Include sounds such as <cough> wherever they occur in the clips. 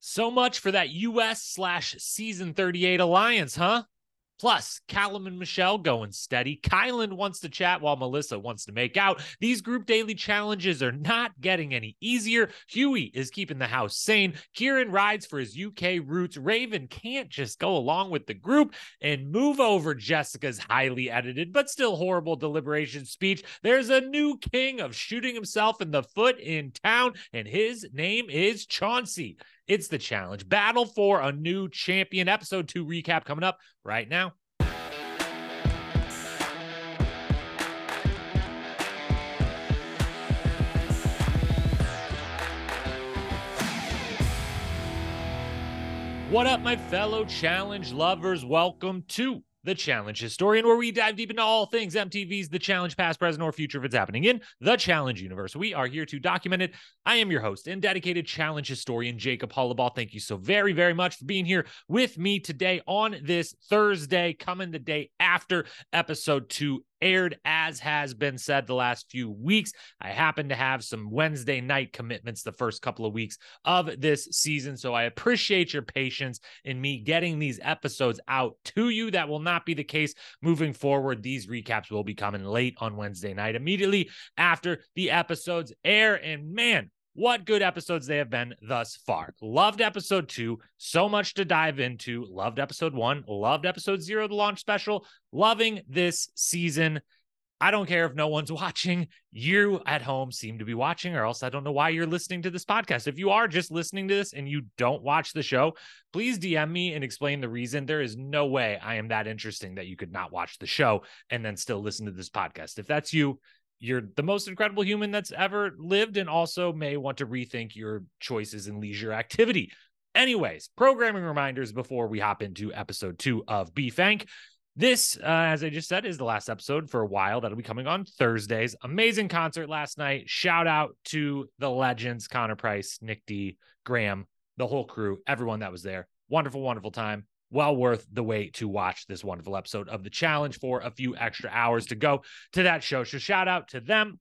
So much for that US slash season 38 alliance, huh? Plus, Callum and Michele going steady. Kyland wants to chat while Melissa wants to make out. These group daily challenges are not getting any easier. Hughie is keeping the house sane. Ciarran rides for his UK roots. Ravyn can't just go along with the group and move over Jessica's highly edited but still horrible deliberation speech. There's a new king of shooting himself in the foot in town, and his name is Chauncey. It's the challenge. Battle for a new champion. Episode two recap coming up right now. What up, my fellow challenge lovers? Welcome to the Challenge Historian, where we dive deep into all things MTV's The Challenge, past, present, or future if it's happening in the Challenge universe. We are here to document it. I am your host and dedicated Challenge Historian, Jacob Hollabaugh. Thank you so very, very much for being here with me today on this Thursday, coming the day after episode two aired, as has been said the last few weeks. I happen to have some Wednesday night commitments the first couple of weeks of this season. So I appreciate your patience in me getting these episodes out to you. That will not be the case moving forward. These recaps will be coming late on Wednesday night, immediately after the episodes air. And man, what good episodes they have been thus far. Loved episode two, so much to dive into. Loved episode one, loved episode zero, the launch special. Loving this season. I don't care if no one's <laughs> watching. You at home seem to be watching, or else I don't know why you're listening to this podcast. If you are just listening to this and you don't watch the show, please DM me and explain the reason. There is no way I am that interesting that you could not watch the show and then still listen to this podcast. If that's you, you're the most incredible human that's ever lived and also may want to rethink your choices in leisure activity. Anyways, programming reminders before we hop into episode two of BFank. This, uh, as I just said, is the last episode for a while. That'll be coming on Thursdays. Amazing concert last night. Shout out to the legends, Connor Price, Nic D, Graham, the whole crew, everyone that was there. Wonderful, wonderful time well worth the wait to watch this wonderful episode of the challenge for a few extra hours to go to that show. So shout out to them.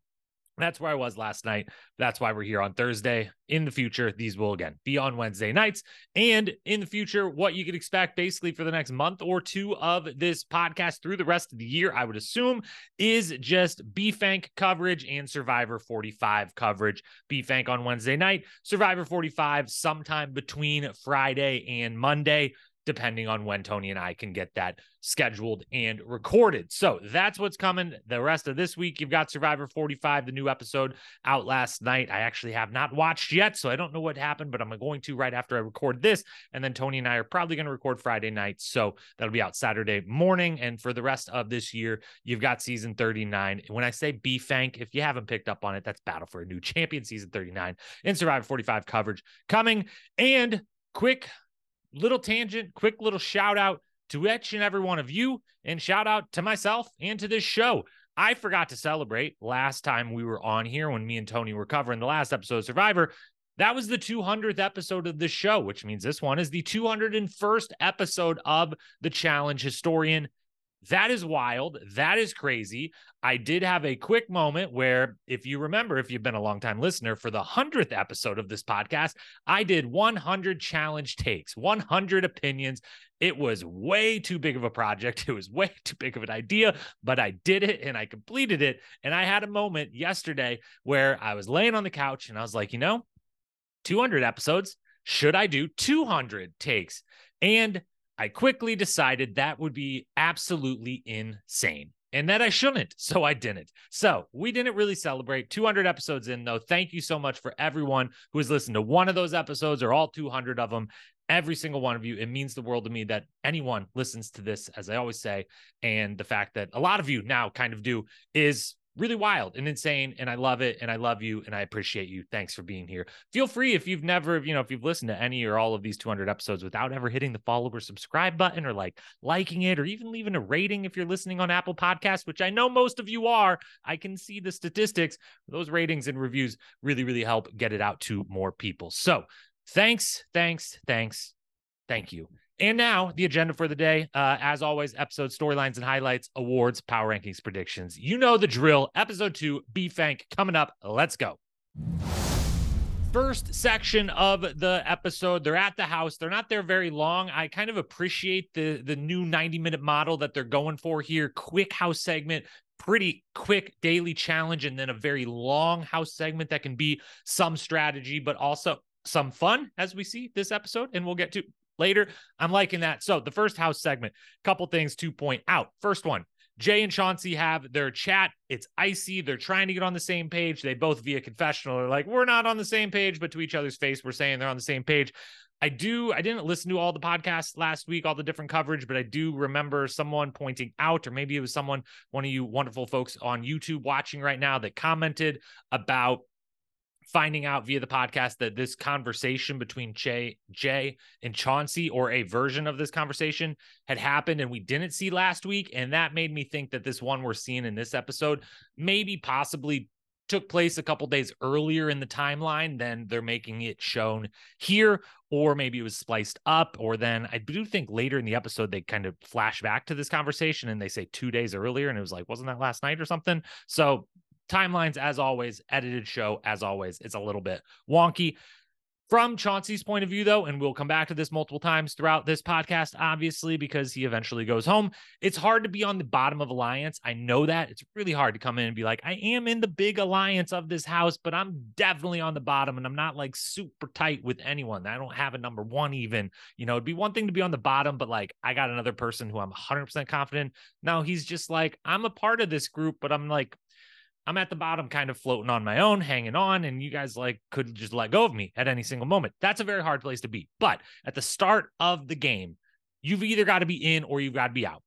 That's where I was last night. That's why we're here on Thursday. In the future, these will again be on Wednesday nights. And in the future, what you could expect basically for the next month or two of this podcast through the rest of the year, I would assume, is just BFank coverage and Survivor 45 coverage. BFank on Wednesday night, Survivor 45 sometime between Friday and Monday depending on when Tony and I can get that scheduled and recorded. So that's what's coming the rest of this week. You've got Survivor 45, the new episode out last night. I actually have not watched yet, so I don't know what happened, but I'm going to right after I record this. And then Tony and I are probably going to record Friday night. So that'll be out Saturday morning. And for the rest of this year, you've got season 39. When I say BFank, if you haven't picked up on it, that's Battle for a New Champion season 39 and Survivor 45 coverage coming. And quick little tangent, quick little shout out to each and every one of you, and shout out to myself and to this show. I forgot to celebrate last time we were on here when me and Tony were covering the last episode of Survivor. That was the 200th episode of the show, which means this one is the 201st episode of the Challenge Historian. That is wild. That is crazy. I did have a quick moment where, if you remember, if you've been a long time listener, for the 100th episode of this podcast, I did 100 challenge takes, 100 opinions. It was way too big of a project. <laughs> It was way too big of an idea, but I did it and I completed it. And I had a moment yesterday where I was laying on the couch and I was like, you know, 200 episodes. Should I do 200 takes? And I quickly decided that would be absolutely insane and that I shouldn't. So I didn't. So we didn't really celebrate 200 episodes in, though. Thank you so much for everyone who has listened to one of those episodes or all 200 of them. Every single one of you. It means the world to me that anyone listens to this, as I always say. And the fact that a lot of you now kind of do is really wild and insane and i love it and i love you and i appreciate you. Thanks for being here. Feel free if you've never you know if you've listened to any or all of these 200 episodes without ever hitting the follow or subscribe button or like liking it or even leaving a rating if you're listening on apple podcasts which i know most of you are i can see the statistics. Those ratings and reviews really really help get it out to more people. So thanks thanks thanks. Thank you and now, the agenda for the day. Uh, as always, episode storylines and highlights, awards, power rankings, predictions. You know the drill. Episode two, BFank coming up. Let's go. first section of the episode they're at the house they're not there very long i kind of appreciate the the new 90 minute model that they're going for here quick house segment pretty quick daily challenge and then a very long house segment that can be some strategy but also some fun as we see this episode and we'll get to later i'm liking that so the first house segment couple things to point out first one Jay and Chauncey have their chat. It's icy. They're trying to get on the same page. They both via confessional are like, we're not on the same page, but to each other's face, we're saying they're on the same page. I do, I didn't listen to all the podcasts last week, all the different coverage, but I do remember someone pointing out, or maybe it was someone, one of you wonderful folks on YouTube watching right now that commented about finding out via the podcast that this conversation between Jay, Jay and Chauncey, or a version of this conversation, had happened and we didn't see last week. And that made me think that this one we're seeing in this episode maybe possibly took place a couple days earlier in the timeline than they're making it shown here, or maybe it was spliced up, or then I do think later in the episode they kind of flash back to this conversation and they say two days earlier, and it was like, wasn't that last night or something? So timelines, as always, edited show, as always, it's a little bit wonky. From Chauncey's point of view, though, and we'll come back to this multiple times throughout this podcast, obviously, because he eventually goes home. It's hard to be on the bottom of alliance. I know that. It's really hard to come in and be like, I am in the big alliance of this house, but I'm definitely on the bottom and I'm not like super tight with anyone. I don't have a number one, even. You know, it'd be one thing to be on the bottom, but like I got another person who I'm 100% confident. Now he's just like, I'm a part of this group, but I'm like I'm at the bottom, kind of floating on my own, hanging on, and you guys like could just let go of me at any single moment. That's a very hard place to be. But at the start of the game, you've either got to be in or you've got to be out.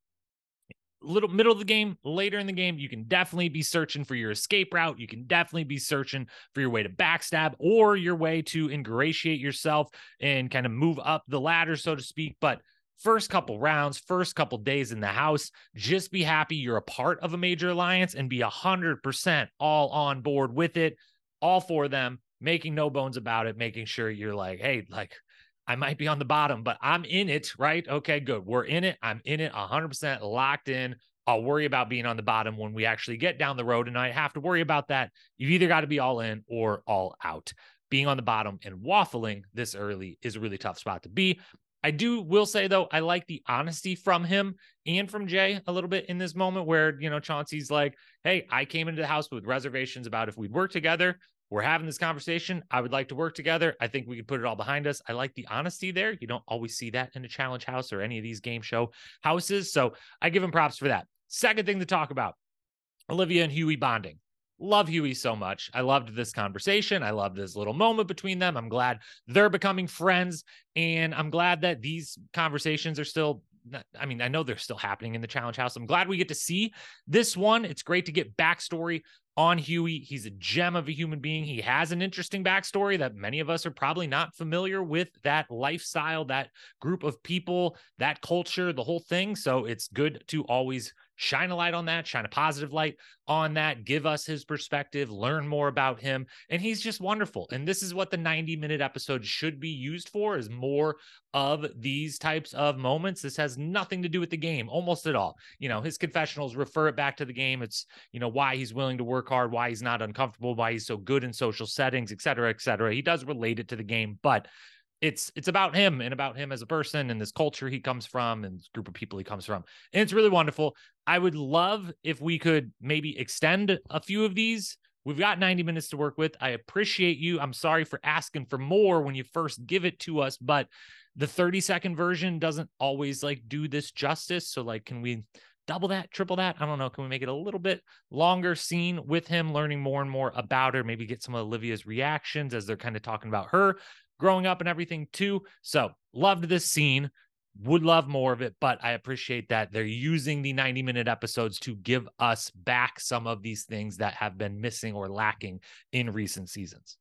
Little middle of the game, later in the game, you can definitely be searching for your escape route. You can definitely be searching for your way to backstab or your way to ingratiate yourself and kind of move up the ladder, so to speak. But first couple rounds, first couple days in the house, just be happy you're a part of a major alliance and be 100% all on board with it, all for them, making no bones about it, making sure you're like, hey, like, I might be on the bottom, but I'm in it, right? Okay, good. We're in it. I'm in it 100% locked in. I'll worry about being on the bottom when we actually get down the road and I have to worry about that. You've either got to be all in or all out. Being on the bottom and waffling this early is a really tough spot to be. I do will say though, I like the honesty from him and from Jay a little bit in this moment where, you know, Chauncey's like, Hey, I came into the house with reservations about if we'd work together. We're having this conversation. I would like to work together. I think we could put it all behind us. I like the honesty there. You don't always see that in a challenge house or any of these game show houses. So I give him props for that. Second thing to talk about Olivia and Hughie bonding. Love Hughie so much. I loved this conversation. I loved this little moment between them. I'm glad they're becoming friends. And I'm glad that these conversations are still I mean, I know they're still happening in the challenge house. I'm glad we get to see this one. It's great to get backstory on Hughie. He's a gem of a human being. He has an interesting backstory that many of us are probably not familiar with that lifestyle, that group of people, that culture, the whole thing. So it's good to always shine a light on that, shine a positive light on that, give us his perspective, learn more about him. And he's just wonderful. And this is what the 90 minute episode should be used for is more of these types of moments. This has nothing to do with the game almost at all. You know, his confessionals refer it back to the game. It's, you know, why he's willing to work hard, why he's not uncomfortable, why he's so good in social settings, et cetera, et cetera. He does relate it to the game, but it's it's about him and about him as a person and this culture he comes from and this group of people he comes from. And it's really wonderful. I would love if we could maybe extend a few of these. We've got 90 minutes to work with. I appreciate you. I'm sorry for asking for more when you first give it to us, but the 30 second version doesn't always like do this justice. So like can we double that, triple that? I don't know. Can we make it a little bit longer scene with him learning more and more about her? Maybe get some of Olivia's reactions as they're kind of talking about her growing up and everything too. So loved this scene. Would love more of it, but I appreciate that they're using the 90 minute episodes to give us back some of these things that have been missing or lacking in recent seasons.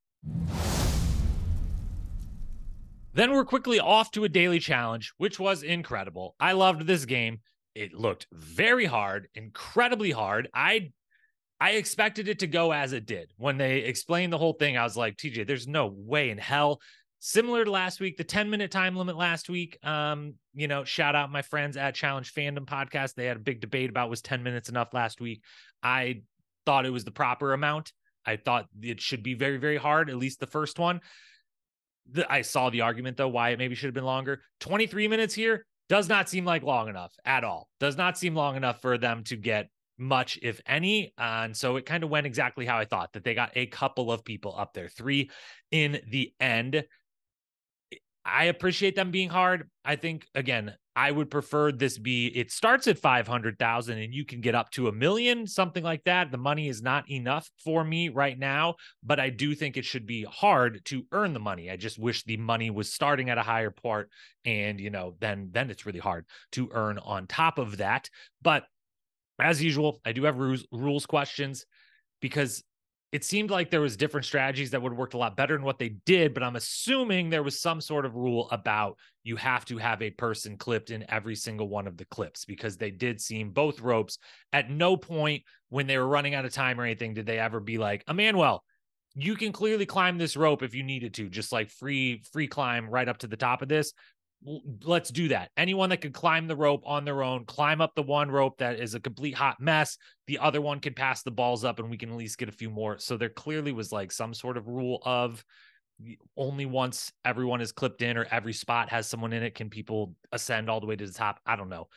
Then we're quickly off to a daily challenge, which was incredible. I loved this game. It looked very hard, incredibly hard. I I expected it to go as it did. When they explained the whole thing, I was like, TJ, there's no way in hell similar to last week, the 10 minute time limit last week. Um, you know, shout out my friends at Challenge Fandom Podcast. They had a big debate about was 10 minutes enough last week. I thought it was the proper amount. I thought it should be very, very hard, at least the first one. The, I saw the argument though why it maybe should have been longer. 23 minutes here does not seem like long enough at all. Does not seem long enough for them to get much, if any. And so it kind of went exactly how I thought that they got a couple of people up there, three in the end. I appreciate them being hard. I think again, I would prefer this be it starts at 500,000 and you can get up to a million, something like that. The money is not enough for me right now, but I do think it should be hard to earn the money. I just wish the money was starting at a higher part and, you know, then then it's really hard to earn on top of that. But as usual, I do have rules rules questions because it seemed like there was different strategies that would have worked a lot better than what they did but i'm assuming there was some sort of rule about you have to have a person clipped in every single one of the clips because they did seem both ropes. At no point when they were running out of time or anything did they ever be like emmanuel you can clearly climb this rope if you needed to just like free free climb right up to the top of this let's do that. Anyone that could climb the rope on their own, climb up the one rope that is a complete hot mess. The other one can pass the balls up and we can at least get a few more. So there clearly was like some sort of rule of only once everyone is clipped in or every spot has someone in it can people ascend all the way to the top. I don't know.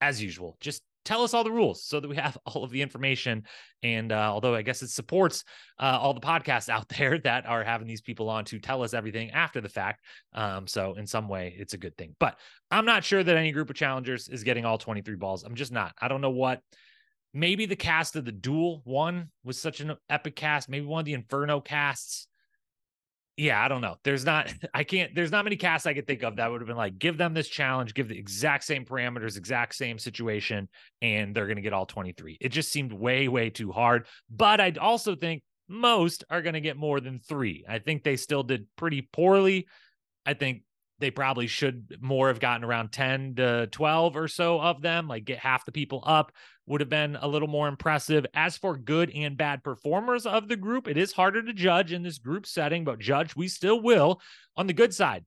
As usual, just tell us all the rules so that we have <laughs> all of the information. And uh, although I guess it supports uh, all the podcasts out <laughs> there that are having these people on to tell us everything after the fact. Um, so in some way, it's a good thing. But I'm not sure that any group of challengers is getting all 23 balls. I'm just not. I don't know what. Maybe the cast of the duel one was such an epic cast. Maybe one of the Inferno casts yeah, I don't know. There's not, <laughs> I can't, there's not many casts I could think of that would have been like, give them this challenge, give the exact same parameters, exact same situation, and they're going to get all 23. It just seemed way, way too hard. But I'd also think most are going to get more than three. I think they still did pretty poorly. I think they probably should more have gotten around 10 to 12 or so of them, like get half the people up would have been a little more impressive. As for good and bad performers of the group, it is harder to judge in this group setting, but judge we still will on the good side.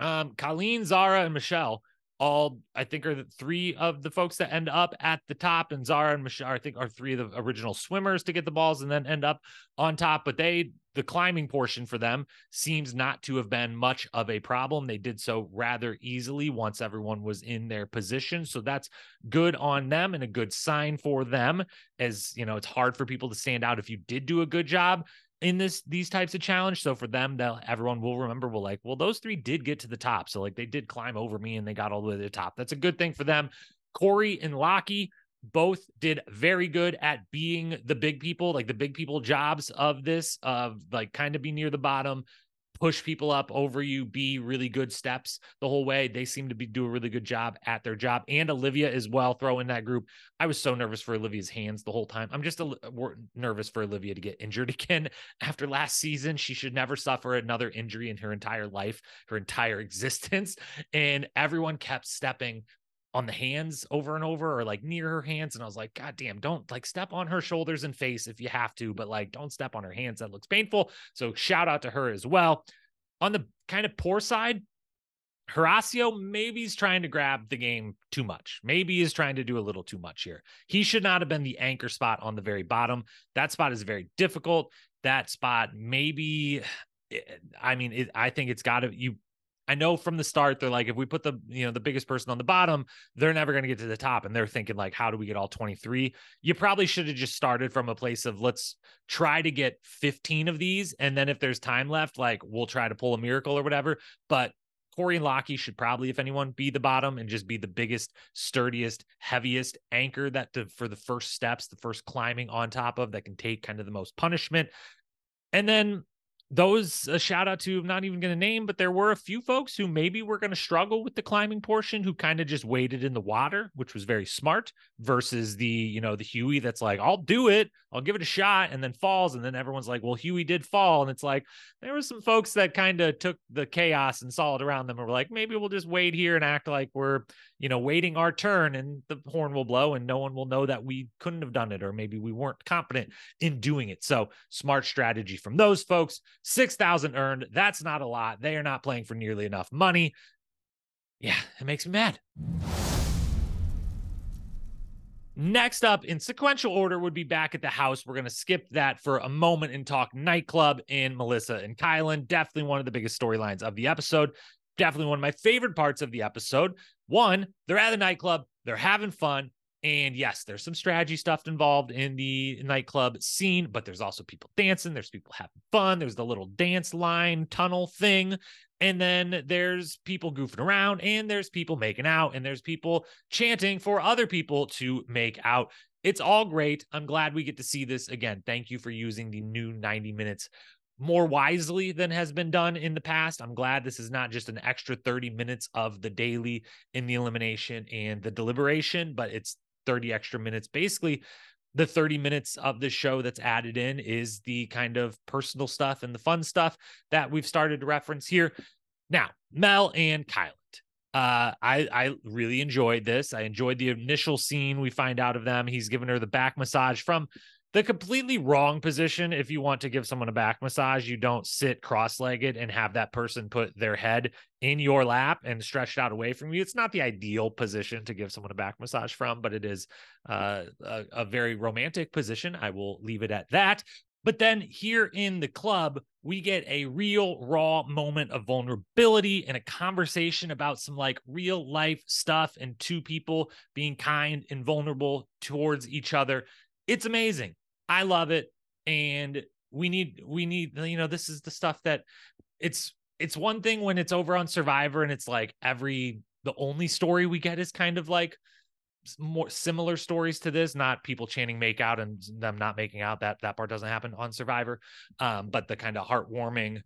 Um, Colleen, Zara, and Michele all I think are the three of the folks that end up at the top, and Zara and Michele I think are three of the original swimmers to get the balls and then end up on top. But they the climbing portion for them seems not to have been much of a problem. They did so rather easily once everyone was in their position. So that's good on them and a good sign for them. As you know, it's hard for people to stand out if you did do a good job in this these types of challenge. So for them, that everyone will remember, will like, well, those three did get to the top. So like they did climb over me and they got all the way to the top. That's a good thing for them. Cory and Locky both did very good at being the big people, like the big people jobs of this, of like kind of be near the bottom, push people up over you, be really good steps the whole way. They seem to be do a really good job at their job. And Olivia as well, throw in that group. I was so nervous for Olivia's hands the whole time. I'm just a, nervous for Olivia to get injured <laughs> again after last season. She should never suffer another injury in her entire life, her entire <laughs> existence. And everyone kept stepping on the hands over and over or like near her hands. And I was like, God damn, don't like step on her shoulders and face if you have to, but like don't step on her hands. That looks painful. So shout out to her as well. On the kind of poor side, Horacio maybe he's trying to grab the game too much. Maybe he's trying to do a little too much here. He should not have been the anchor spot on the very bottom. That spot is very difficult. That spot maybe eh, I mean, it, I think it's got to you I know from the start they're like if we put the you know the biggest person on the bottom, they're never going to get to the top and they're thinking like how do we get all 23? You probably should have just started from a place of let's try to get 15 of these and then if there's time left like we'll try to pull a miracle or whatever, but Cory and Locky should probably, if anyone, be the bottom and just be the biggest, sturdiest, heaviest anchor that to, for the first steps, the first climbing on top of that can take kind of the most punishment. And then those a shout out to I'm not even going to name, but there were a few folks who maybe were going to struggle with the climbing portion who kind of just waited in the water, which was very smart versus the, you know, the Hughie that's like, I'll do it, I'll give it a shot, and then falls. And then everyone's like, well, Hughie did fall. And it's like, there were some folks that kind of took the chaos and saw it around them and were like, maybe we'll just wait here and act like we're, you know, waiting our turn and the horn will blow and no one will know that we couldn't have done it or maybe we weren't competent in doing it. So smart strategy from those folks. 6,000 earned. That's not a lot. They are not playing for nearly enough money. Yeah, it makes me mad. Next up in sequential order would be back at the house. We're going to skip that for a moment and talk nightclub and Melissa and Kyland. Definitely one of the biggest storylines of the episode. Definitely one of my favorite parts of the episode. One, they're at the nightclub, they're having fun. And yes, there's some strategy stuff involved in the nightclub scene, but there's also people dancing. There's people having fun. There's the little dance line tunnel thing. And then there's people goofing around, and there's people making out, and there's people chanting for other people to make out. It's all great. I'm glad we get to see this again. Thank you for using the new 90 minutes more wisely than has been done in the past. I'm glad this is not just an extra 30 minutes of the daily in the elimination and the deliberation, but it's 30 extra minutes. Basically, the 30 minutes of the show that's added in is the kind of personal stuff and the fun stuff that we've started to reference here. Now, Mel and Kyland. Uh, I I really enjoyed this. I enjoyed the initial scene we find out of them. He's giving her the back massage from the completely wrong position if you want to give someone a back massage you don't sit cross-legged and have that person put their head in your lap and stretched out away from you. It's not the ideal position to give someone a back massage from but it is uh, a, a very romantic position. I will leave it at that. But then here in the club, we get a real raw moment of vulnerability and a conversation about some like real life stuff and two people being kind and vulnerable towards each other. It's amazing. I love it. And we need, we need, you know, this is the stuff that it's, it's one thing when it's over on Survivor and it's like every, the only story we get is kind of like more similar stories to this, not people chanting make out and them not making out. That, that part doesn't happen on Survivor. Um, but the kind of heartwarming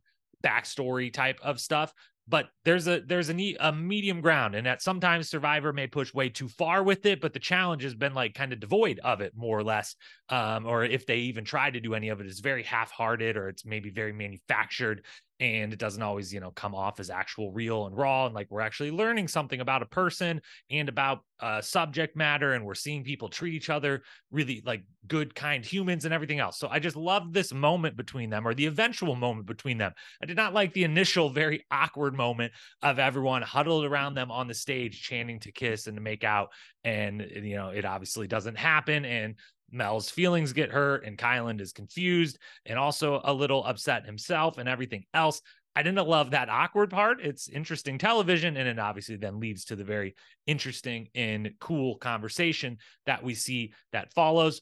backstory type of stuff but there's a there's a a medium ground and that sometimes survivor may push way too far with it but the challenge has been like kind of devoid of it more or less um, or if they even try to do any of it it's very half-hearted or it's maybe very manufactured and it doesn't always you know come off as actual real and raw and like we're actually learning something about a person and about uh, subject matter and we're seeing people treat each other really like good kind humans and everything else. So i just love this moment between them or the eventual moment between them. I did not like the initial very awkward moment of everyone huddled around them on the stage chanting to kiss and to make out and you know it obviously doesn't happen and Mel's feelings get hurt and Kyland is confused and also a little upset himself and everything else. I didn't love that awkward part. It's interesting television, and it obviously then leads to the very interesting and cool conversation that we see that follows.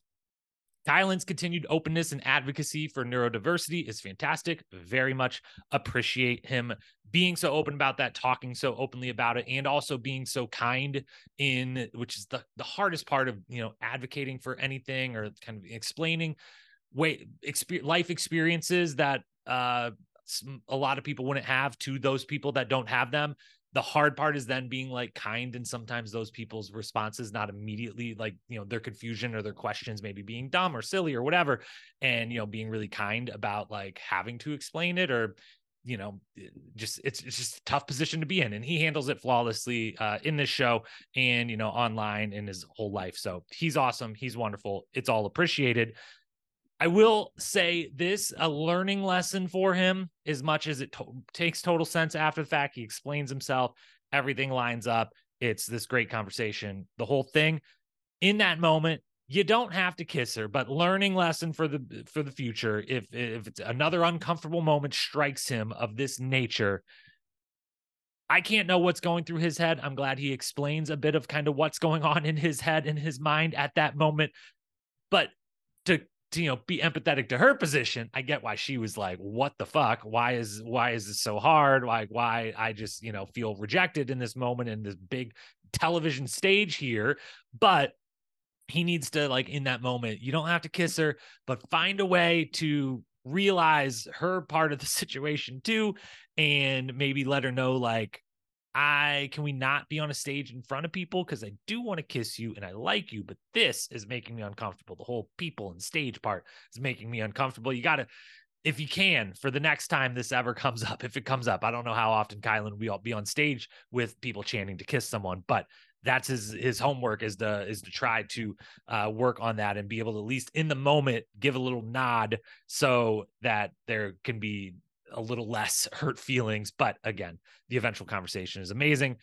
Kyland's continued openness and advocacy for neurodiversity is fantastic. Very much appreciate him being so open about that, talking so openly about it, and also being so kind in which is the, the hardest part of you know advocating for anything or kind of explaining way exper- life experiences that uh a lot of people wouldn't have to those people that don't have them the hard part is then being like kind and sometimes those people's responses not immediately like you know their confusion or their questions maybe being dumb or silly or whatever and you know being really kind about like having to explain it or you know eh, just it's it's just a tough position to be in and he handles it flawlessly uh, in this show and you know online in his whole life so he's awesome he's wonderful it's all appreciated I will say this a learning lesson for him, as much as it to- takes total sense after the fact. He explains himself, everything lines up. It's this great conversation. The whole thing in that moment, you don't have to kiss her, but learning lesson for the for the future. If if it's another uncomfortable moment strikes him of this nature, I can't know what's going through his head. I'm glad he explains a bit of kind of what's going on in his head in his mind at that moment. But to you know be empathetic to her position i get why she was like what the fuck? Why is why is this so hard? Like why i just you know feel rejected in this moment in this big television stage here? But he needs to like in that moment you don't have to kiss her but find a way to realize her part of the <laughs> situation too and maybe let her know like I can we not be on a stage in front of people because I do want to kiss you and I like you, but this is making me uncomfortable. The whole people and stage part is making me uncomfortable. You got to, if you can, for the next time this ever <laughs> comes up, if it comes up, I don't know how often Kyland will be on stage with people chanting to kiss someone, but that's his his homework is to is to try to uh, work on that and be able to at least in the moment give a little nod so that there can be a little less hurt feelings. But again, the eventual conversation is amazing.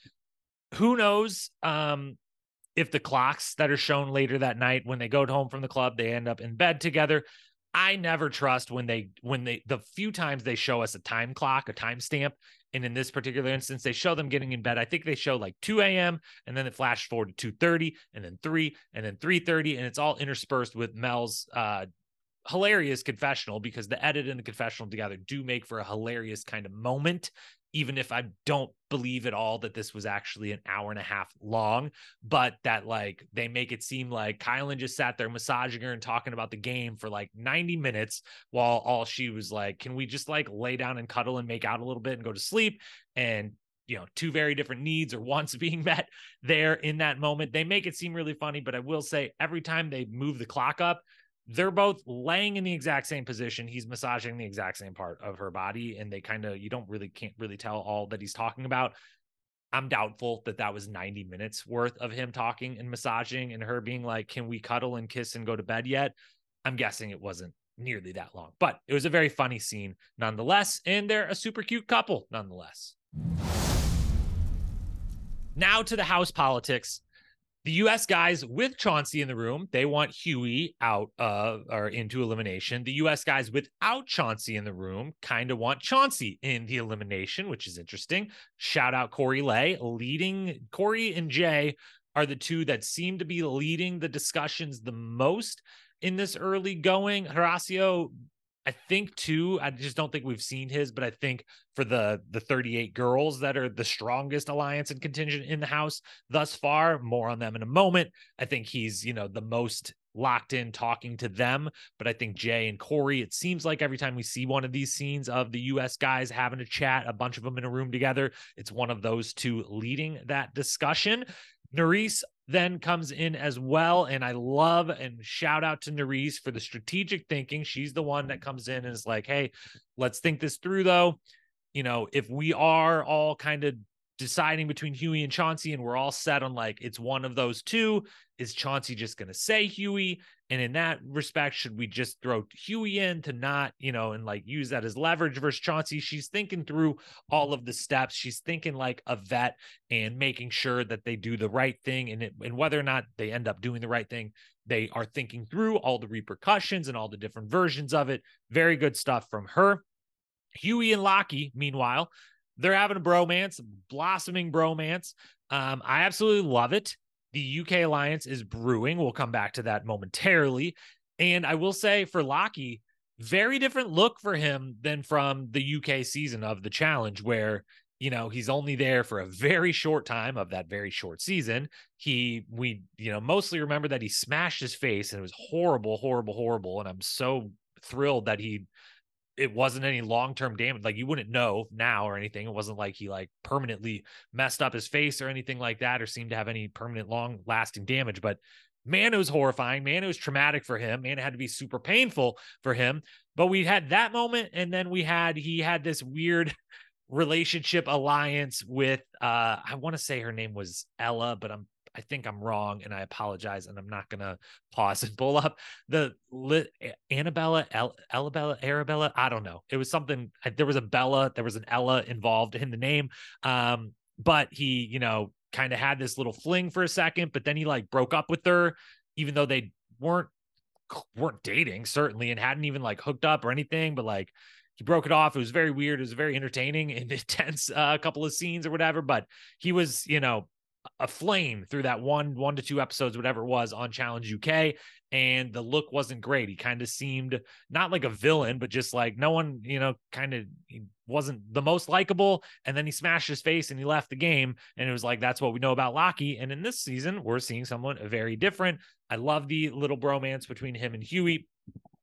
Who knows? Um, if the clocks that are shown later that night when they go home from the club, they end up in bed together. I never trust when they when they the few times they show us a time clock, a timestamp, and in this particular instance, they show them getting in bed. I think they show like 2 a.m. and then it flashed forward to 2:30 and then 3 and then 3:30, and it's all interspersed with Mel's uh hilarious confessional because the edit and the confessional together do make for a hilarious kind of moment even if I don't believe at all that this was actually an hour and a half long, but that like they make it seem like Kyland just sat there massaging her and talking about the game for like 90 minutes while all she was like, Can we just like lay down and cuddle and make out a little bit and go to sleep? And you know, two very different needs or <laughs> wants being met there in that moment. They make it seem really funny, but I will say every time they move the clock up, they're both laying in the exact same position. He's massaging the exact same part of her body, and they kind of you don't really can't really tell all that he's talking about. I'm doubtful that that was 90 minutes worth of him talking and massaging and her being like, "Can we cuddle and kiss and go to bed yet?" I'm guessing it wasn't nearly that long, but it was a very funny scene nonetheless, and they're a super cute couple nonetheless. Now to the house politics the U.S. guys with Chauncey in the room, they want Hughie out of or into elimination. The U.S. guys without Chauncey in the room kind of want Chauncey in the elimination, which is interesting. Shout out Cory Lay leading. Cory and Jay are the two that seem to be leading the discussions the most in this early going. Horacio I think too, I just don't think we've seen his, but I think for the the 38 girls that are the strongest alliance and contingent in the house thus far, more on them in a moment. I think he's, you know, the most locked in talking to them. But I think Jay and Cory, it seems like every time we see one of these scenes of the US guys having a chat, a bunch of them in a room together, it's one of those two leading that discussion. Nurys then comes in as well. And I love and shout out to Nurys for the strategic thinking. She's the one that comes in and is like, hey, let's think this through though. You know, if we are all kind of deciding between Hughie and Chauncey, and we're all set on like it's one of those two. Is Chauncey just going to say Hughie? And in that respect, should we just throw Hughie in to not, you know, and like use that as leverage versus Chauncey? She's thinking through all of the steps. She's thinking like a vet and making sure that they do the right thing, and it, and whether or not they end up doing the right thing, they are thinking through all the repercussions and all the different versions of it. Very good stuff from her. Hughie and Locky, meanwhile, they're having a bromance, blossoming bromance. Um, I absolutely love it. The UK alliance is brewing. We'll come back to that momentarily. And I will say for Locky, very different look for him than from the UK season of the challenge, where you know he's only there for a very short time of that very short season. He we you know mostly remember that he smashed his face and it was horrible, horrible, horrible. And I'm so thrilled that he it wasn't any long-term damage like you wouldn't know now or anything. It wasn't like he like permanently messed up his face or anything like that or seemed to have any permanent long lasting damage but man it was horrifying. Man it was traumatic for him. Man it had to be super painful for him. But we had that moment and then we had he had this weird <laughs> relationship alliance with uh i want to say her name was ella but i'm I think I'm wrong and I apologize. And I'm not going to pause and pull up the li- Annabella, El- Ellabella, Arabella. I don't know. It was something, there was a Bella, there was an Ella involved in the name. Um, but he, you know, kind of had this little fling for a second, but then he like broke up with her, even though they weren't weren't dating certainly and hadn't even like hooked up or anything but like he broke it off it was very weird it was very entertaining and <laughs> intense a uh, couple of scenes or whatever but he was you know a flame through that one one to two episodes whatever it was on challenge uk and the look wasn't great. He kind of seemed not like a villain but just like no one you know kind of wasn't the most likable and then he smashed his face and he left the game and it was like that's what we know about Locky and in this season we're seeing someone very different. I love the little bromance between him and hughie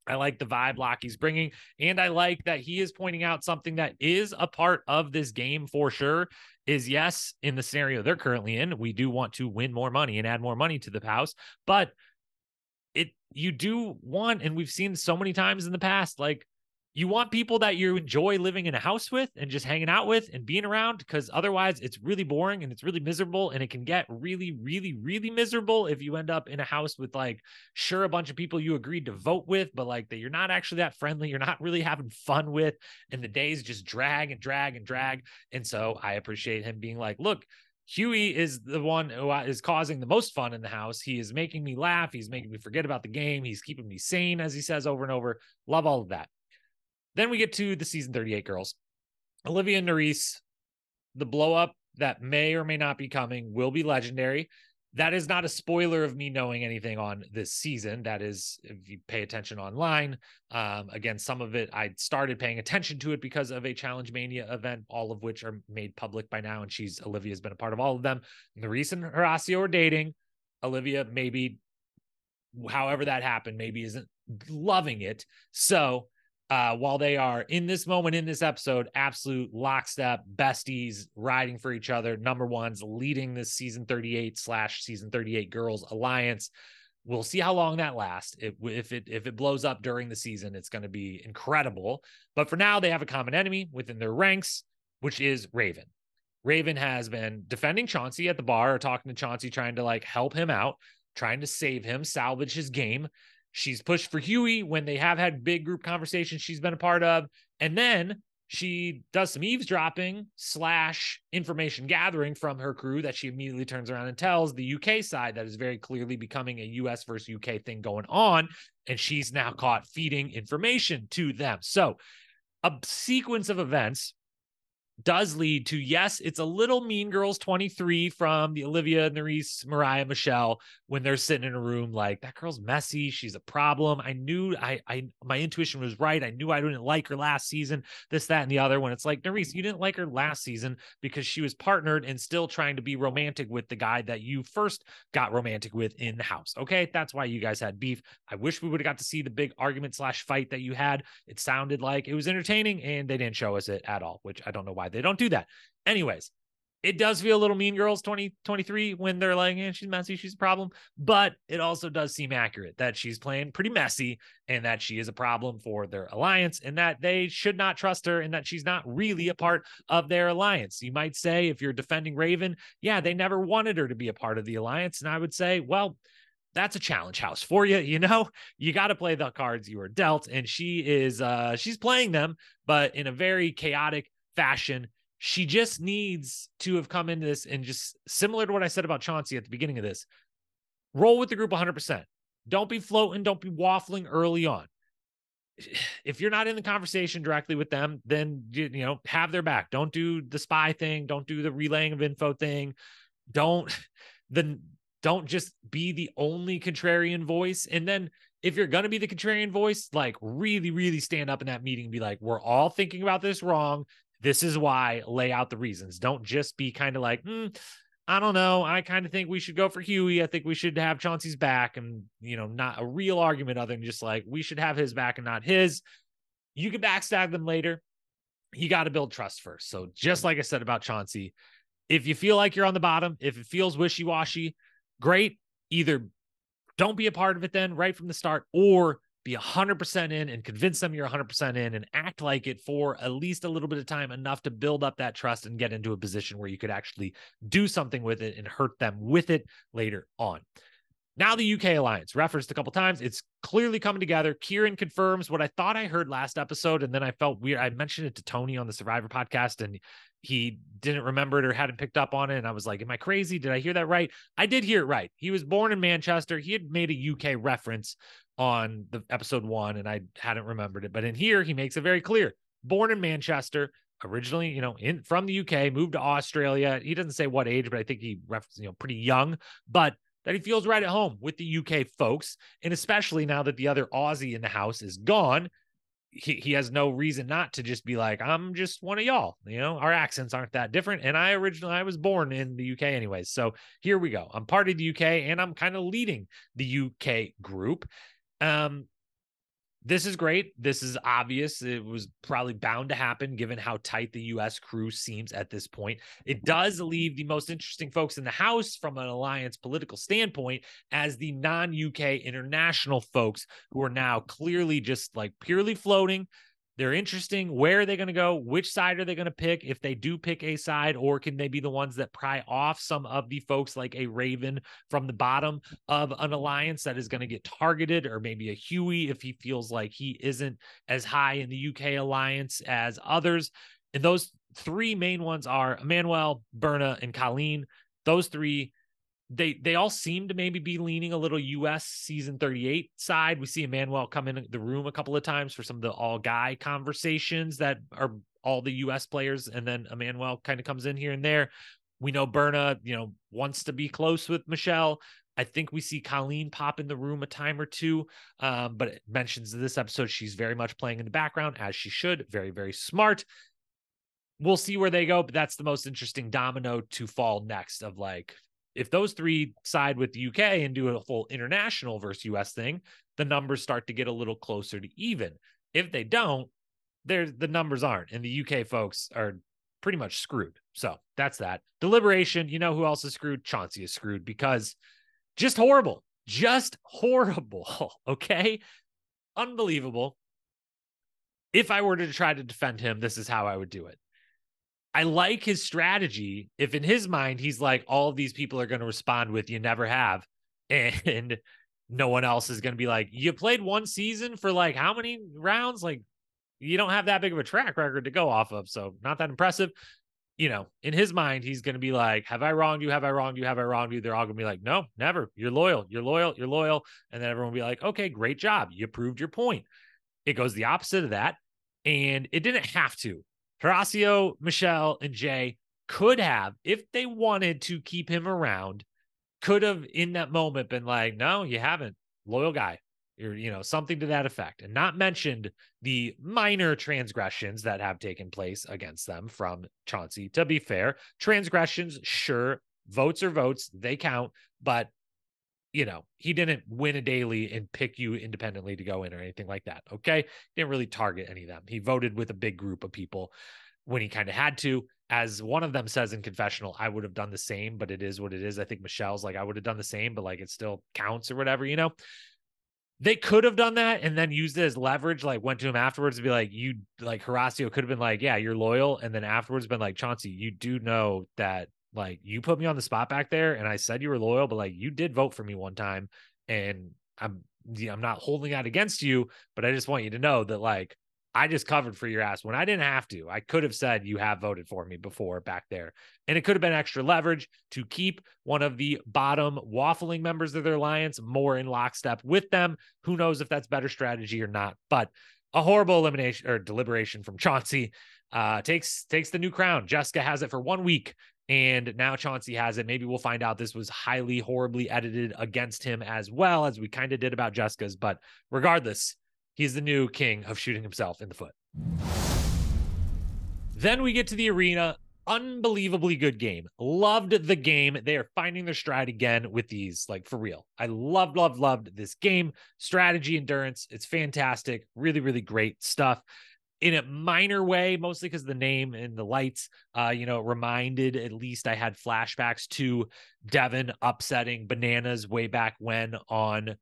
I like the vibe Locky's bringing. And I like that he is pointing out something that is a part of this game for sure. Is yes, in the scenario they're currently in, we do want to win more money and add more money to the house. But it, you do want, and we've seen so many times in the past, like you want people that you enjoy living in a house with and just hanging out with and being around because otherwise it's really boring and it's really miserable and it can get really really really miserable if you end up in a house with like sure a bunch of people you agreed to vote with but like that you're not actually that friendly you're not really having fun with and the days just drag and drag and drag and so i appreciate him being like look Hughie is the one who uh, causing the most fun in the house. He is making me laugh. He's making me forget about the game. He's keeping me sane, as he says over and over. Love all of that. Then we get to the season 38 girls. Olivia and Nurys, the blow up that may or may not be coming will be legendary. That is not a spoiler of me knowing anything on this season. That is, if you pay attention online, um, again, some of it I started paying attention to it because of a Challenge Mania event, all of which are made public by now. And she's Olivia's been a part of all of them. And the reason Horacio are dating, Olivia maybe, however that happened, maybe isn't loving it. So uh, while they are in this moment in this episode, absolute lockstep besties riding for each other, number ones leading this season 38 slash season 38 girls alliance. We'll see how long that lasts. If, if it if it blows up during the season, it's going to be incredible. But for now, they have a common enemy within their ranks, which is Ravyn. Ravyn has been defending Chauncey at the bar, or talking to Chauncey, trying to like help him out, trying to save him, salvage his game. She's pushed for Hughie when they have had big group conversations she's been a part of. And then she does some eavesdropping slash information gathering from her crew that she immediately turns around and tells the UK side that is very clearly becoming a US versus UK thing going on. And she's now caught feeding information to them. So a sequence of events does lead to yes, it's a little Mean Girls 23 from the Olivia, Nurys, Mariah, Michele when they're sitting in a room like that girl's messy, she's a problem. I knew I I my intuition was right. I knew I didn't like her last season, this, that, and the other. When it's like Nurys, you didn't like her last season because she was partnered and still trying to be romantic with the guy that you first got romantic with in the house. Okay, that's why you guys had beef. I wish we would have got to see the big argument slash fight that you had. It sounded like it was entertaining, and they didn't show us it at all, which I don't know why they don't do that. Anyways, it does feel a little mean girls 2023 20, when they're like, yeah, she's messy, she's a problem. But it also does seem accurate that she's playing pretty messy and that she is a problem for their alliance and that they should not trust her and that she's not really a part of their alliance. You might say, if you're defending Ravyn, yeah, they never wanted her to be a part of the alliance. And I would say, well, that's a challenge house for you you know <laughs> you got to play the cards you were dealt and she is uh she's playing them but in a very chaotic fashion she just needs to have come into this and just similar to what I said about Chauncey at the beginning of this, roll with the group 100%. Don't be floating, don't be waffling early on. <sighs> If you're not in the conversation directly with them, then you, know, have their back. Don't do the spy thing, don't do the relaying of info thing. Don't <laughs> then don't just be the only contrarian voice and then if you're going to be the contrarian voice, like really, really stand up in that meeting and be like, we're all thinking about this wrong. This is why lay out the reasons. Don't just be kind of like, mm, I don't know. I kind of think we should go for Hughie. I think we should have Chauncey's back and, you know, not a real argument other than just like we should have his back and not his. You can backstab them later. You got to build trust first. So, just like I said about Chauncey, if you feel like you're on the bottom, if it feels wishy washy, great. Either don't be a part of it then right from the start, or be 100% in and convince them you're 100% in and act like it for at least a little bit of time enough to build up that trust and get into a position where you could actually do something with it and hurt them with it later on. Now the UK alliance referenced a couple times. It's clearly coming together. Ciarran confirms what I thought I heard last episode, and then I felt weird. I mentioned it to Tony on the Survivor podcast, and he didn't remember it or hadn't picked up on it. And I was like, Am I crazy? Did I hear that right? I did hear it right. He was born in Manchester. He had made a UK reference on the episode one, and I hadn't remembered it. But in here, he makes it very clear. Born in Manchester, originally, you know, in from the UK, moved to Australia. He doesn't say what age, but I think he referenced, you know, pretty young, but that he feels right at home with the UK folks. And especially now that the other Aussie in the house is gone, he, he has no reason not to just be like, I'm just one of y'all. You know, our accents aren't that different. And I originally I was born in the UK anyways. So here we go. I'm part of the UK and I'm kind of leading the UK group. Um, this is great. This is obvious. It was probably bound to happen given how tight the US crew seems at this point. It does leave the most interesting folks in the House from an alliance political standpoint as the non UK international folks who are now clearly just like purely floating. They're interesting. Where are they going to go? Which side are they going to pick if they do pick a side, or can they be the ones that pry off some of the folks like a Ravyn from the bottom of an alliance that is going to get targeted, or maybe a Hughie if he feels like he isn't as high in the UK alliance as others? And those three main ones are Emanuel, Berna, and Colleen. Those three, they they all seem to maybe be leaning a little US season 38 side. We see Emanuel come in the room a couple of times for some of the all guy conversations that are all the US players, and then Emanuel kind of comes in here and there. We know Berna, you know, wants to be close with Michele. I think we see Colleen pop in the room a time or two, um, but it mentions this episode she's very much playing in the background as she should. Very, very smart. We'll see where they go, but that's the most interesting domino to fall next. Of like, if those three side with the UK and do a full international versus US thing, the numbers start to get a little closer to even. If they don't, there the numbers aren't, and the UK folks are pretty much screwed. So that's that. Deliberation, you know who else is screwed? Chauncey is screwed because just horrible. Just horrible. <laughs> Okay. Unbelievable. If I were to try to defend him, this is how I would do it. I like his strategy. If in his mind, he's like, all of these people are going to respond with, you never have. <laughs> And no one else is going to be like, you played one season for like how many rounds? Like, you don't have that big of a track record to go off of. So, not that impressive you know, in his mind, he's going to be like, Have I wronged you? Have I wronged you? Have I wronged you? They're all going to be like, No, never. You're loyal. You're loyal. You're loyal. And then everyone will be like, Okay, great job. You proved your point. It goes the opposite of that. And it didn't have to. Horacio, Michele, and Jay could have, if they wanted to keep him around, could have in that moment been like, No, you haven't. Loyal guy. Or you know something to that effect. And not mentioned the minor transgressions that have taken place against them from Chauncey. To be fair transgressions sure votes are votes. They count. But you know he didn't win a daily and pick you independently to go in or anything like that okay? Didn't really target any of them. He voted with a big group of people when he kind of had to. As one of them says in confessional i would have done the same but it is what it is. I think michele's like i would have done the same but like it still counts or whatever you know? They could have done that and then used it as leverage, like went to him afterwards to be like, you like Horacio could have been like, Yeah, you're loyal. And then afterwards been like, Chauncey, you do know that like you put me on the spot back there and I said you were loyal, but like you did vote for me one time and I'm I'm not holding that against you, but I just want you to know that like I just covered for your ass when I didn't have to. I could have said you have voted for me before back there. And it could have been extra leverage to keep one of the bottom waffling members of their alliance more in lockstep with them. Who knows if that's better strategy or not? But a horrible elimination or deliberation from Chauncey uh, takes takes the new crown. Jessica has it for one week. And now Chauncey has it. Maybe we'll find out this was highly, horribly edited against him as well, as we kind of did about Jessica's. But regardless, He's the new king of shooting himself in the foot. Then we get to the arena. Unbelievably good game. Loved the game. They are finding their stride again with these, like for real. I loved, loved, loved this game. Strategy, endurance. It's fantastic. Really, really great stuff in a minor way, mostly because the name and the lights, uh, you know, reminded at least I had flashbacks to Devin upsetting bananas way back when on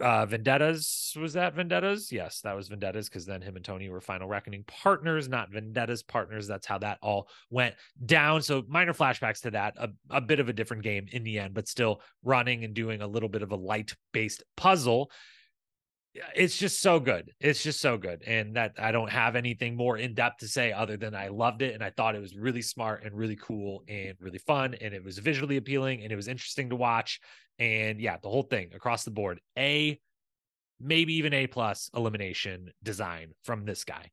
uh vendettas. Was that vendettas? Yes that was vendettas because then him and tony were final reckoning partners not vendettas partners. That's how that all went down. So minor flashbacks to that a, a bit of a different game in the end but still running and doing a little bit of a light based puzzle it's just so good it's just so good and that i don't have anything more in depth to say other than i loved it and i thought it was really smart and really cool and really fun and it was visually appealing and it was interesting to watch and yeah, the whole thing across the board, A, maybe even A plus elimination design from this guy.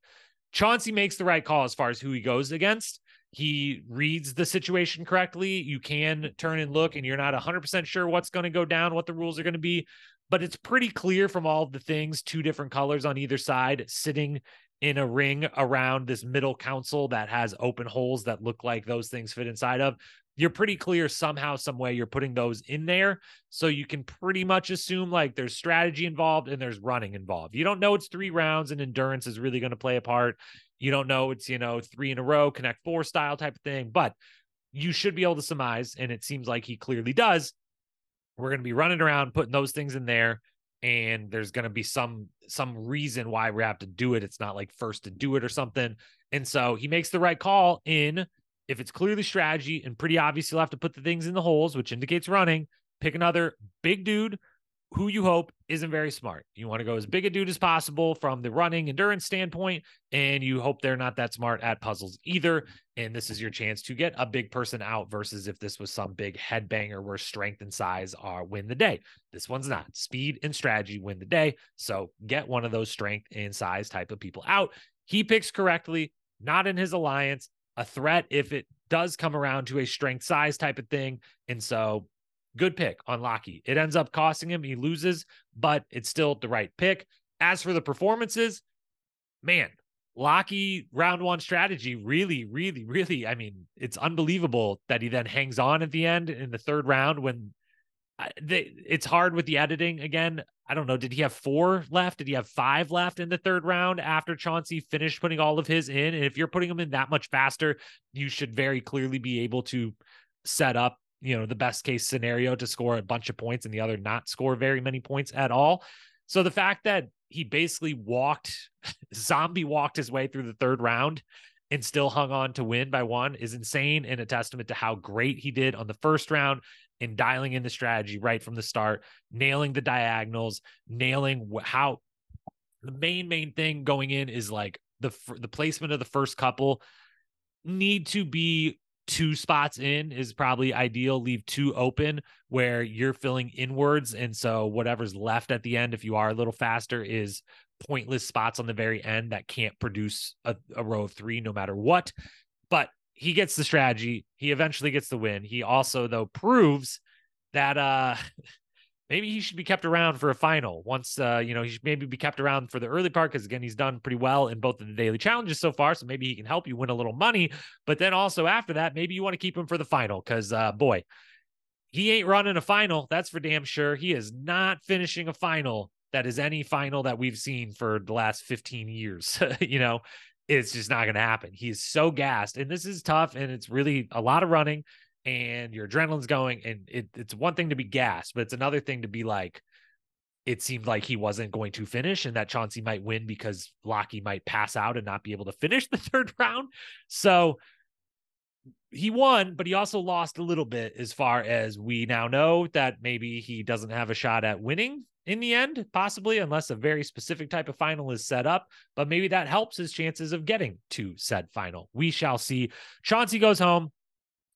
Chauncey makes the right call as far as who he goes against. He reads the situation correctly. You can turn and look, and you're not 100% sure what's going to go down, what the rules are going to be, but it's pretty clear from all the things, two different colors on either side, sitting in a ring around this middle council that has open holes that look like those things fit inside of you're pretty clear somehow, some way you're putting those in there. So you can pretty much assume like there's strategy involved and there's running involved. You don't know it's three rounds and endurance is really going to play a part. You don't know it's, you know, three in a row, connect four style type of thing, but you should be able to surmise. And it seems like he clearly does. We're going to be running around, putting those things in there. And there's going to be some some reason why we have to do it. It's not like first to do it or something. And so he makes the right call in if it's clearly strategy and pretty obvious you'll have to put the things in the holes, which indicates running, pick another big dude who you hope isn't very smart. You want to go as big a dude as possible from the running endurance standpoint, and you hope they're not that smart at puzzles either. And this is your chance to get a big person out versus if this was some big headbanger where strength and size are win the day. This one's not. Speed and strategy win the day. So get one of those strength and size type of people out. He picks correctly, not in his alliance, a threat if it does come around to a strength size type of thing. And so good pick on Locky. It ends up costing him. He loses, but it's still the right pick. As for the performances, man, Locky round one strategy really, really, really. I mean, it's unbelievable that he then hangs on at the end in the third round when uh, they, it's hard with the editing again. I don't know. Did he have four left? Did he have five left in the third round after Chauncey finished putting all of his in? And if you're putting them in that much faster, you should very clearly be able to set up you know, the best case scenario to score a bunch of points and the other not score very many points at all. So the fact that he basically walked, <laughs> zombie walked his way through the third round and still hung on to win by one is insane and a testament to how great he did on the first round in dialing in the strategy right from the start, nailing the diagonals, nailing how the main main thing going in is like the the placement of the first couple need to be two spots in is probably ideal. Leave two open where you're filling inwards. And so whatever's left at the end, if you are a little faster, is pointless spots on the very end that can't produce a, a row of three no matter what. But he gets the strategy. He eventually gets the win. He also, though, proves that uh <laughs> maybe he should be kept around for a final once uh you know he should maybe be kept around for the early part because again he's done pretty well in both of the daily challenges so far so maybe he can help you win a little money. But then also after that maybe you want to keep him for the final because uh boy he ain't running a final that's for damn sure. He is not finishing a final that is any final that we've seen for the last 15 years <laughs> you know? It's just not going to happen he's so gassed and this is tough and it's really a lot of running and your adrenaline's going and it, it's one thing to be gassed but it's another thing to be like it seemed like he wasn't going to finish and that Chauncey might win because Locky might pass out and not be able to finish <laughs> the third round. So he won, but he also lost a little bit as far as we now know that maybe he doesn't have a shot at winning in the end, possibly, unless a very specific type of final is set up. But maybe that helps his chances of getting to said final. We shall see. Chauncey goes home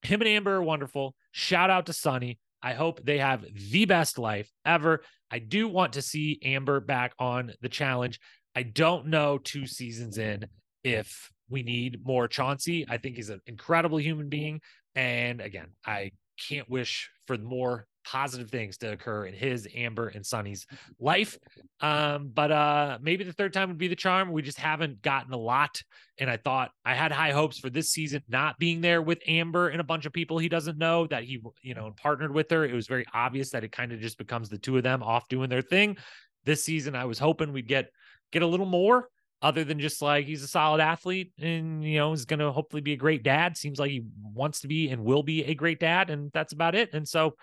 him and Amber are wonderful. Shout out to Sonny. I hope they have the best life ever. I do want to see Amber back on the challenge. I don't know two seasons in if we need more Chauncey. I think he's an incredible human being. And again, I can't wish for more positive things to occur in his Amber and Sonny's life. Um, but uh maybe the third time would be the charm. We just haven't gotten a lot. And I thought I had high hopes for this season not being there with Amber and a bunch of people he doesn't know that he, you know, partnered with her. It was very obvious that it kind of just becomes the two of them off doing their thing. This season, I was hoping we'd get get a little more other than just like he's a solid athlete and you know is going to hopefully be a great dad seems like he wants to be and will be a great dad and that's about it and so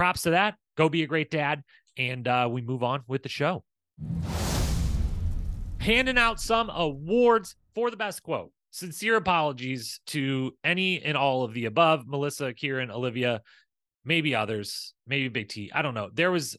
props to that. Go be a great dad. And uh, we move on with the show. Handing out some awards for the best quote. Sincere apologies to any and all of the above Melissa, Ciarran, Olivia, maybe others, maybe Big T. I don't know. There was,